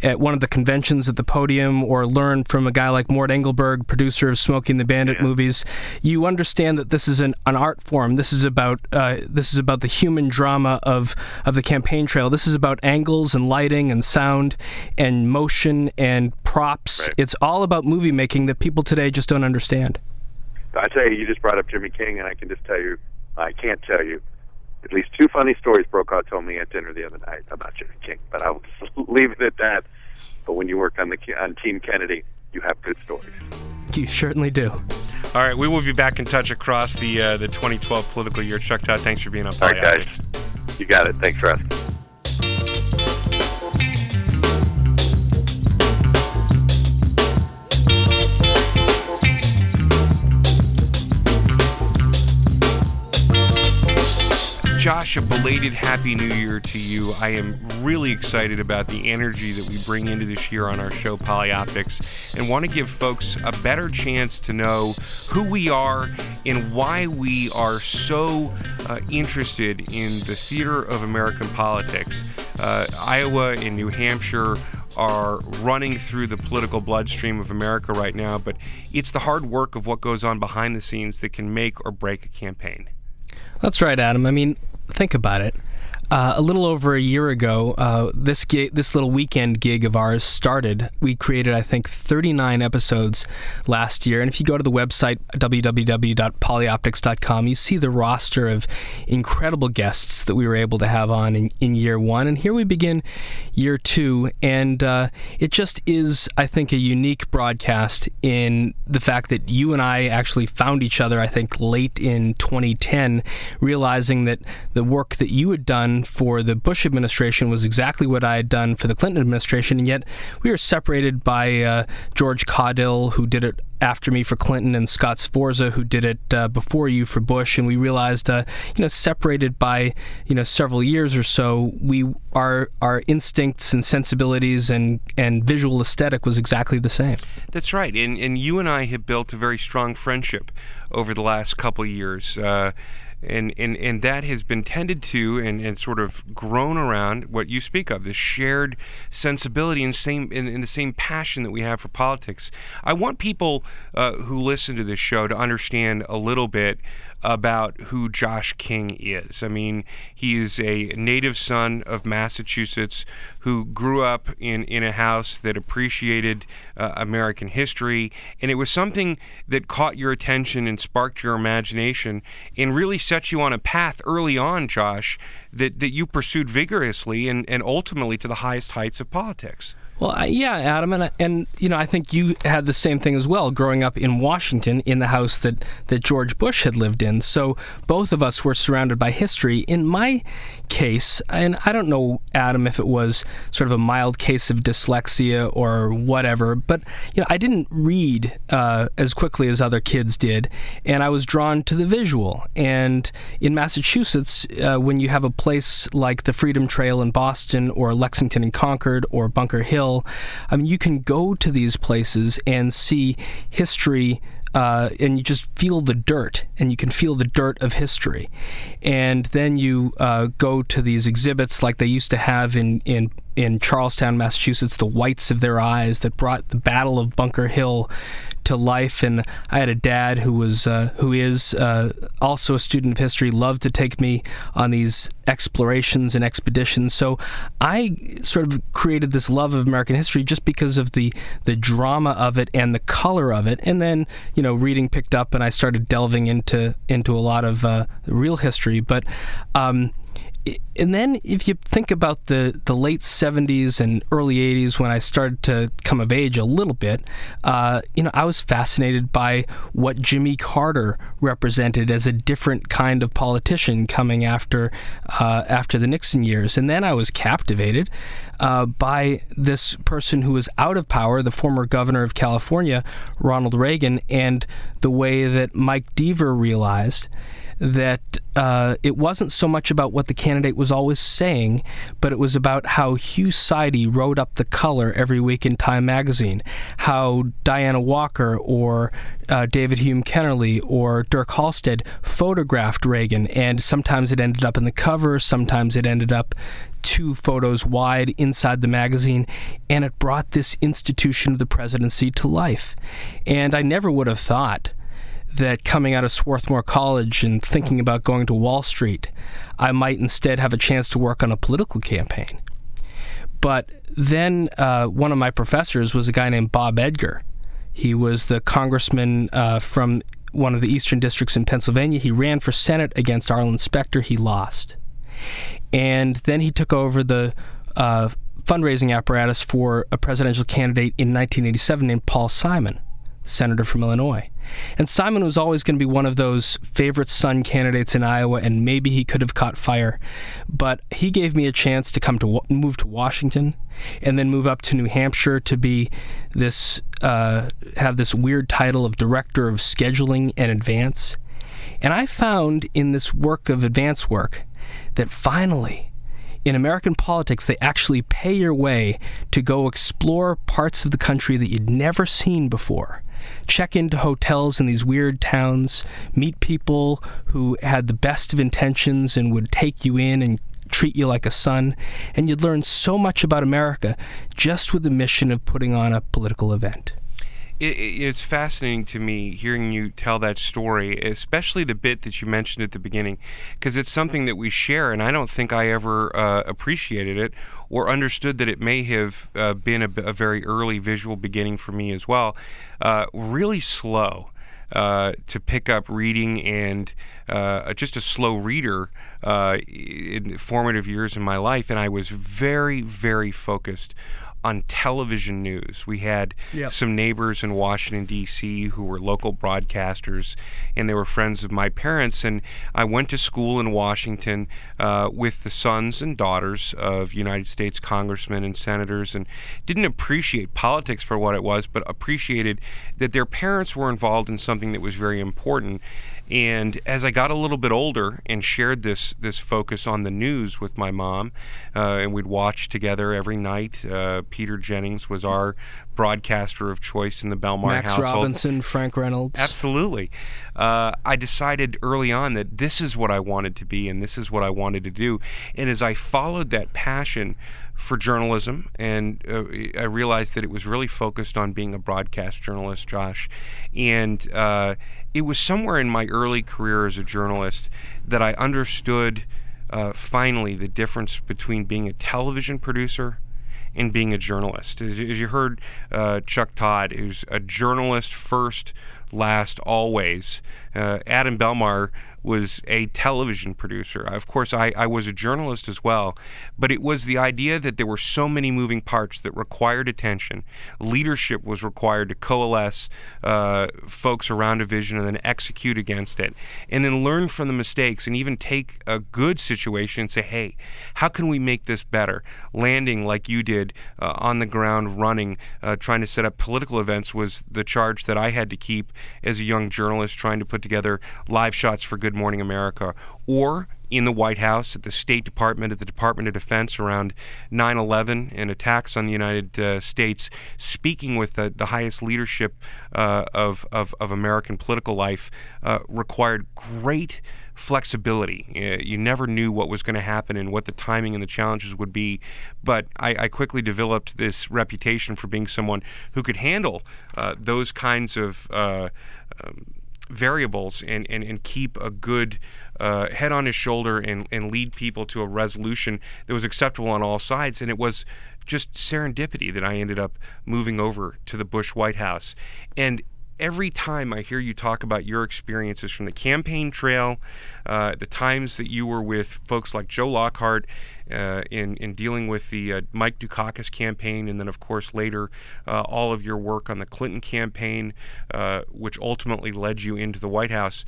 at one of the conventions at the podium or learn from a guy like Mort Engelberg, producer of Smokey and the Bandit movies, you understand that this is an, an art form. This is about uh, this is about the human drama of of the campaign trail. This is about angles and lighting and sound and motion and props. Right. It's all about movie making that people today just don't understand. I tell you, you just brought up Jimmy King, and I can just tell you, I can't tell you. At least two funny stories Brokaw told me at dinner the other night about Jimmy King, but I'll leave it at that. But when you worked on the on Team Kennedy, you have good stories. You certainly do. all right, we will be back in touch across the uh, the 2012 political year. Chuck Todd, thanks for being on All right, guys. You got it. Thanks for Josh, a belated Happy New Year to you. I am really excited about the energy that we bring into this year on our show, Polyoptics, and want to give folks a better chance to know who we are and why we are so uh, interested in the theater of American politics. Uh, Iowa and New Hampshire are running through the political bloodstream of America right now, but it's the hard work of what goes on behind the scenes that can make or break a campaign. That's right, Adam. I mean, think about it. Uh, a little over a year ago, uh, this gig, this little weekend gig of ours started. We created, I think, 39 episodes last year. And if you go to the website www.polyoptics.com, you see the roster of incredible guests that we were able to have on in, in year one. And here we begin year two, and uh, it just is, I think, a unique broadcast in the fact that you and I actually found each other. I think late in 2010, realizing that the work that you had done for the Bush administration was exactly what I had done for the Clinton administration, and yet we were separated by uh, George Caudill, who did it after me for Clinton, and Scott Sforza, who did it uh, before you for Bush, and we realized, uh, you know, separated by you know several years or so, we our our instincts and sensibilities and and visual aesthetic was exactly the same. That's right, and and you and I have built a very strong friendship over the last couple years. Uh, and, and, and that has been tended to and, and sort of grown around what you speak of this shared sensibility and same in, the same passion that we have for politics. I want people uh, who listen to this show to understand a little bit about who Josh King is. I mean, he is a native son of Massachusetts who grew up in, in a house that appreciated uh, American history. And it was something that caught your attention and sparked your imagination and really set you on a path early on, Josh, that, that you pursued vigorously and, and ultimately to the highest heights of politics. Well, uh, yeah, Adam, and and you know, I think you had the same thing as well, growing up in Washington in the house that that George Bush had lived in. So both of us were surrounded by history. In my case, and I don't know, Adam, if it was sort of a mild case of dyslexia or whatever, but you know, I didn't read uh, as quickly as other kids did, and I was drawn to the visual. And in Massachusetts, uh, when you have a place like the Freedom Trail in Boston, or Lexington and Concord, or Bunker Hill, I mean, you can go to these places and see history uh, and you just feel the dirt, and you can feel the dirt of history. And then you uh, go to these exhibits like they used to have in in in Charlestown, Massachusetts, the whites of their eyes that brought the Battle of Bunker Hill to life. And I had a dad who was uh, who is uh, also a student of history, loved to take me on these explorations and expeditions. So I sort of created this love of American history just because of the the drama of it and the color of it. And then you know reading picked up, and I started delving into into a lot of uh, real history. But um, and then if you think about the, the late 70s and early 80s when I started to come of age a little bit, uh, you know, I was fascinated by what Jimmy Carter represented as a different kind of politician coming after uh, after the Nixon years. And then I was captivated uh, by this person who was out of power, the former governor of California, Ronald Reagan, and the way that Mike Deaver realized that uh, it wasn't so much about what the candidate was always saying, but it was about how Hugh Sidey wrote up the color every week in Time magazine, how Diana Walker or uh, David Hume Kennerly or Dirk Halstead photographed Reagan, and sometimes it ended up in the cover, sometimes it ended up two photos wide inside the magazine, and it brought this institution of the presidency to life. And I never would have thought that coming out of Swarthmore College and thinking about going to Wall Street, I might instead have a chance to work on a political campaign. But then uh, one of my professors was a guy named Bob Edgar. He was the congressman uh, from one of the eastern districts in Pennsylvania. He ran for Senate against Arlen Specter. He lost. And then he took over the uh, fundraising apparatus for a presidential candidate in 1987 named Paul Simon, senator from Illinois. And Simon was always going to be one of those favorite son candidates in Iowa, and maybe he could have caught fire. But he gave me a chance to come to move to Washington, and then move up to New Hampshire to be this uh, have this weird title of director of scheduling and advance. And I found in this work of advance work that finally in American politics, they actually pay your way to go explore parts of the country that you'd never seen before check into hotels in these weird towns, meet people who had the best of intentions and would take you in and treat you like a son, and you'd learn so much about America just with the mission of putting on a political event. it, it's fascinating to me hearing you tell that story, especially the bit that you mentioned at the beginning, because it's something that we share, and I don't think I ever uh, appreciated it or understood that it may have uh, been a, a, very early visual beginning for me as well. Uh, really slow. Uh, to pick up reading and uh, just a slow reader uh, in formative years in my life, and I was very, very focused on television news. We had yep. some neighbors in Washington, D.C., who were local broadcasters, and they were friends of my parents. And I went to school in Washington uh, with the sons and daughters of United States congressmen and senators, and didn't appreciate politics for what it was, but appreciated that their parents were involved in something that was very important. And as I got a little bit older and shared this this focus on the news with my mom, uh, and we'd watch together every night. Uh, Peter Jennings was our broadcaster of choice in the Belmar Max household. Robinson, Frank Reynolds. Absolutely. Uh, I decided early on that this is what I wanted to be and this is what I wanted to do. And as I followed that passion for journalism, and uh, I realized that it was really focused on being a broadcast journalist, Josh. And uh, it was somewhere in my early career as a journalist that I understood uh, finally the difference between being a television producer and being a journalist. As, you heard uh, Chuck Todd, who's a journalist first, last, always. Uh, Adam Belmar was a television producer. Of course, I, I was a journalist as well, but it was the idea that there were so many moving parts that required attention. Leadership was required to coalesce uh, folks around a vision and then execute against it, and then learn from the mistakes and even take a good situation and say, hey, how can we make this better? Landing like you did uh, on the ground, running, uh, trying to set up political events was the charge that I had to keep as a young journalist trying to put together live shots for Good Morning America, or in the White House, at the State Department, at the Department of Defense around 9 11 and attacks on the United uh, States, speaking with the, the highest leadership uh, of, of, of, American political life uh, required great flexibility. Uh, you never knew what was going to happen and what the timing and the challenges would be. But I, I quickly developed this reputation for being someone who could handle uh, those kinds of. Uh, um, variables and, and, and keep a good uh, head on his shoulder and, and lead people to a resolution that was acceptable on all sides. And it was just serendipity that I ended up moving over to the Bush White House. And every time I hear you talk about your experiences from the campaign trail, uh, the times that you were with folks like Joe Lockhart uh, in in dealing with the uh, Mike Dukakis campaign, and then of course later uh, all of your work on the Clinton campaign, uh, which ultimately led you into the White House.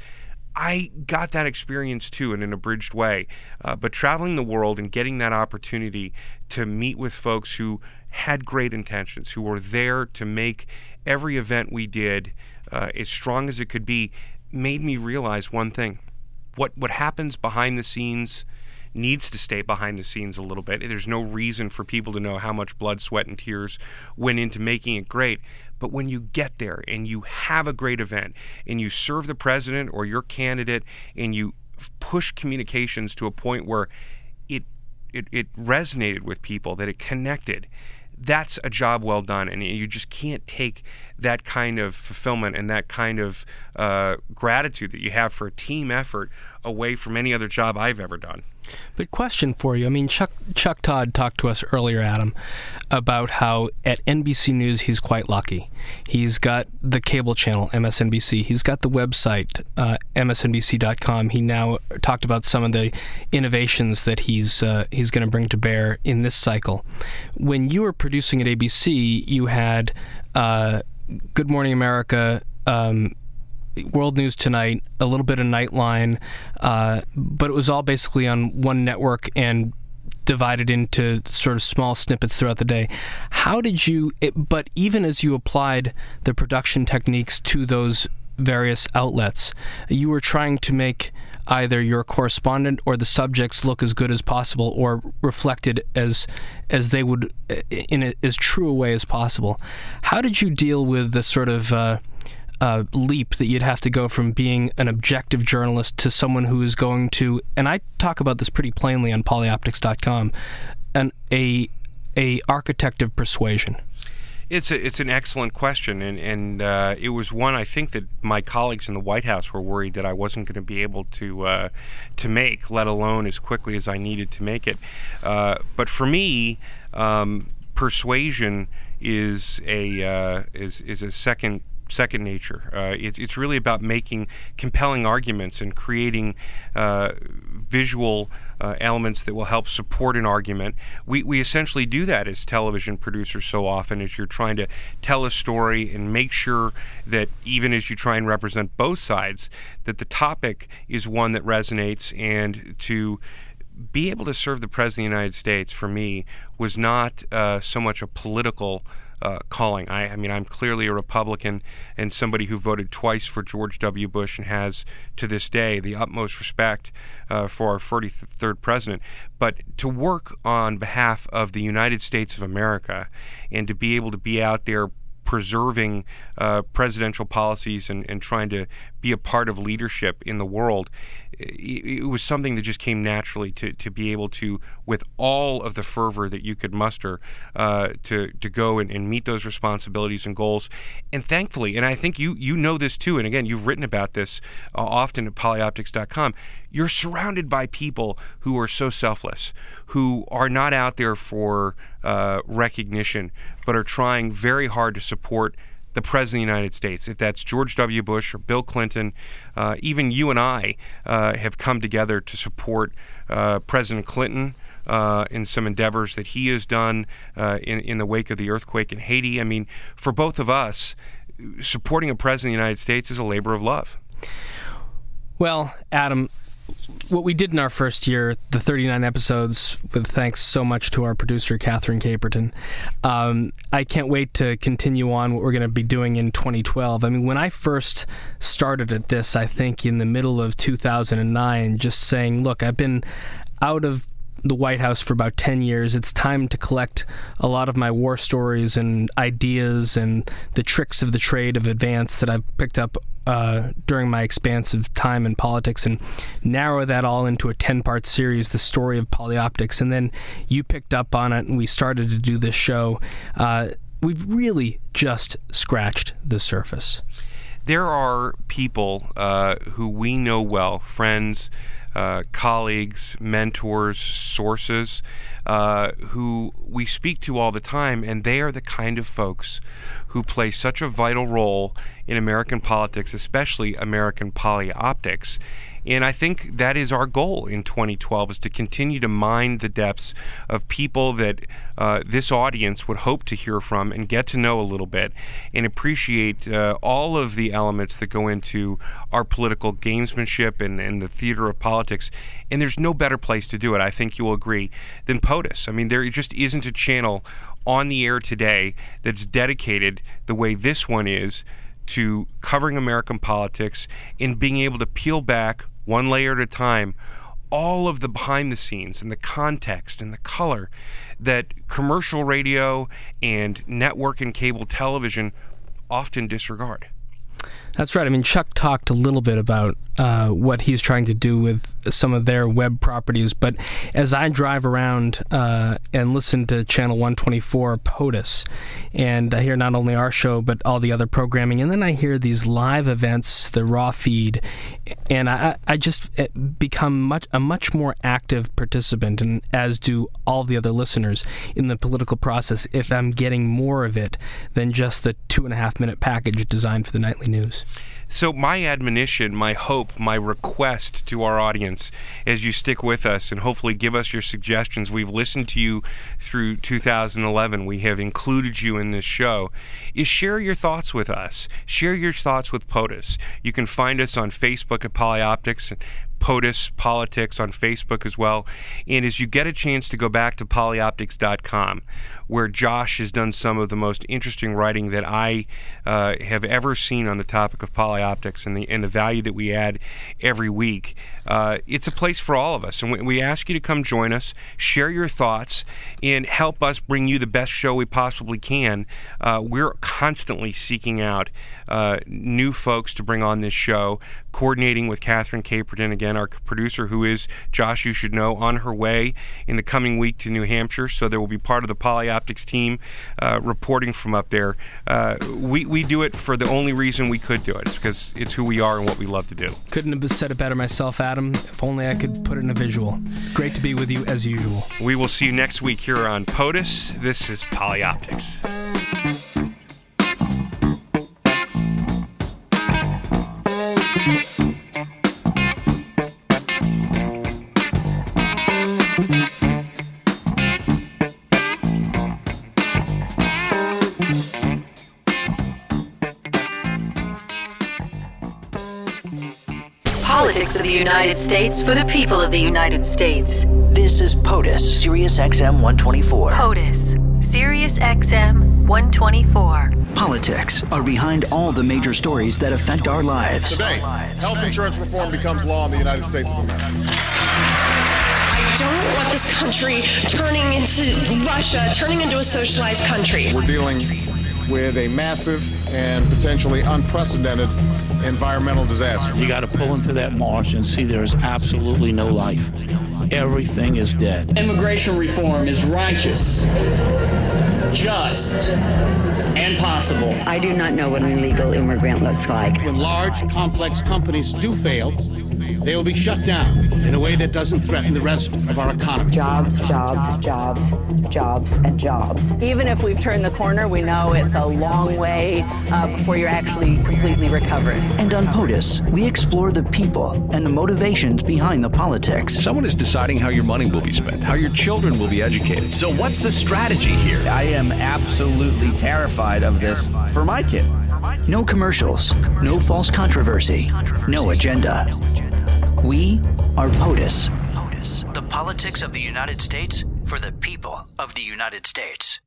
I got that experience too in an abridged way, uh, but traveling the world and getting that opportunity to meet with folks who had great intentions, who were there to make every event we did, uh, as strong as it could be, made me realize one thing: what what happens behind the scenes needs to stay behind the scenes a little bit. There's no reason for people to know how much blood, sweat, and tears went into making it great. But when you get there and you have a great event and you serve the president or your candidate and you push communications to a point where it it, it resonated with people, that it connected that's a job well done, and you just can't take that kind of fulfillment and that kind of uh, gratitude that you have for a team effort away from any other job I've ever done. But question for you. I mean, Chuck Chuck Todd talked to us earlier, Adam, about how at NBC News he's quite lucky. He's got the cable channel MSNBC. He's got the website uh, MSNBC.com. He now talked about some of the innovations that he's uh, he's going to bring to bear in this cycle. When you were producing at ABC, you had uh, Good Morning America. Um, World News Tonight, a little bit of Nightline, uh, but it was all basically on one network and divided into sort of small snippets throughout the day. How did you? It, but even as you applied the production techniques to those various outlets, you were trying to make either your correspondent or the subjects look as good as possible or reflected as as they would in a, as true a way as possible. How did you deal with the sort of uh, uh, leap that you'd have to go from being an objective journalist to someone who is going to, and I talk about this pretty plainly on polyoptics.com, an, a, a architect of persuasion. It's a, it's an excellent question, and and uh, it was one I think that my colleagues in the White House were worried that I wasn't going to be able to uh, to make, let alone as quickly as I needed to make it. Uh, but for me, um, persuasion is a uh, is is a second second nature. Uh, it, it's really about making compelling arguments and creating uh, visual uh, elements that will help support an argument. We, we essentially do that as television producers so often as you're trying to tell a story and make sure that even as you try and represent both sides, that the topic is one that resonates and to be able to serve the President of the United States for me was not uh, so much a political uh, calling. I, I, mean, I'm clearly a Republican and somebody who voted twice for George W. Bush and has to this day the utmost respect uh, for our 43rd president. But to work on behalf of the United States of America and to be able to be out there preserving uh, presidential policies and, and trying to be a part of leadership in the world, it, it, was something that just came naturally to, to be able to, with all of the fervor that you could muster, uh, to, to go and, and meet those responsibilities and goals. And thankfully, and I think you, you know this too, and again, you've written about this uh, often at polyoptics.com, you're surrounded by people who are so selfless, who are not out there for uh, recognition, but are trying very hard to support the President of the United States. If that's George W. Bush or Bill Clinton, uh, even you and I uh, have come together to support uh, President Clinton. Uh, in some endeavors that he has done uh, in, in the wake of the earthquake in Haiti. I mean, for both of us, supporting a president of the United States is a labor of love. Well, Adam, what we did in our first year, the 39 episodes, with thanks so much to our producer, Catherine Caperton. Um, I can't wait to continue on what we're going to be doing in 2012. I mean, when I first started at this, I think in the middle of 2009, just saying, look, I've been out of the White House for about 10 years. It's time to collect a lot of my war stories and ideas and the tricks of the trade of advance that I've picked up uh, during my expansive time in politics and narrow that all into a 10 part series, The Story of Polyoptics. And then you picked up on it and we started to do this show. Uh, we've really just scratched the surface. There are people uh, who we know well, friends, uh, colleagues, mentors, sources uh, who we speak to all the time, and they are the kind of folks who play such a vital role in American politics, especially American polyoptics. And I think that is our goal in 2012 is to continue to mine the depths of people that uh, this audience would hope to hear from and get to know a little bit and appreciate uh, all of the elements that go into our political gamesmanship and, and the theater of politics. And there's no better place to do it, I think you'll agree, than POTUS. I mean, there just isn't a channel on the air today that's dedicated the way this one is to covering American politics and being able to peel back one layer at a time, all of the behind the scenes and the context and the color that commercial radio and network and cable television often disregard. That's right. I mean, Chuck talked a little bit about uh, what he's trying to do with some of their web properties, but as I drive around uh, and listen to Channel 124 POTUS, and I hear not only our show, but all the other programming, and then I hear these live events, the raw feed, and I, I just eh, become much a much more active participant, and as do all the other listeners in the political process, if I'm getting more of it than just the two and a half minute package designed for the nightly news. So, my admonition, my hope, my request to our audience as you stick with us and hopefully give us your suggestions. We've listened to you through 2011. We have included you in this show. Is share your thoughts with us. Share your thoughts with POTUS. You can find us on Facebook at Polyoptics. And POTUS Politics on Facebook as well. And as you get a chance to go back to polyoptics.com, where Josh has done some of the most interesting writing that I uh, have ever seen on the topic of polyoptics and the and the value that we add every week. Uh, it's a place for all of us, and we, we, ask you to come join us, share your thoughts, and help us bring you the best show we possibly can. Uh, we're constantly seeking out uh, new folks to bring on this show, coordinating with Catherine Caperton, again, our producer, who is Josh, you should know, on her way in the coming week to New Hampshire. So there will be part of the Polyoptics team uh, reporting from up there. Uh, we, we do it for the only reason we could do it. It's because it's who we are and what we love to do. Couldn't have said it better myself, Adam. If only I could put it in a visual. Great to be with you as usual. We will see you next week here on POTUS. This is Polyoptics. The United States for the people of the United States. This is POTUS, Sirius XM 124. POTUS, Sirius XM 124. Politics are behind all the major stories that affect our lives. Today, health insurance reform becomes law in the United States of America. I don't want this country turning into Russia, turning into a socialized country. We're dealing with a massive and potentially unprecedented environmental disaster. You got to pull into that marsh and see there is absolutely no life. Everything is dead. Immigration reform is righteous, just, and possible. I do not know what an illegal immigrant looks like. When large, complex companies do fail, they will be shut down in a way that doesn't threaten the rest of our economy. Jobs, jobs, jobs, jobs, and jobs. Even if we've turned the corner, we know it's a long way uh, before you're actually completely recovered. And on POTUS, we explore the people and the motivations behind the politics. Someone is deciding how your money will be spent, how your children will be educated. So, what's the strategy here? I am absolutely terrified of this for my kid. No commercials, no false controversy, no agenda. We are POTUS. POTUS, the politics of the United States for the people of the United States.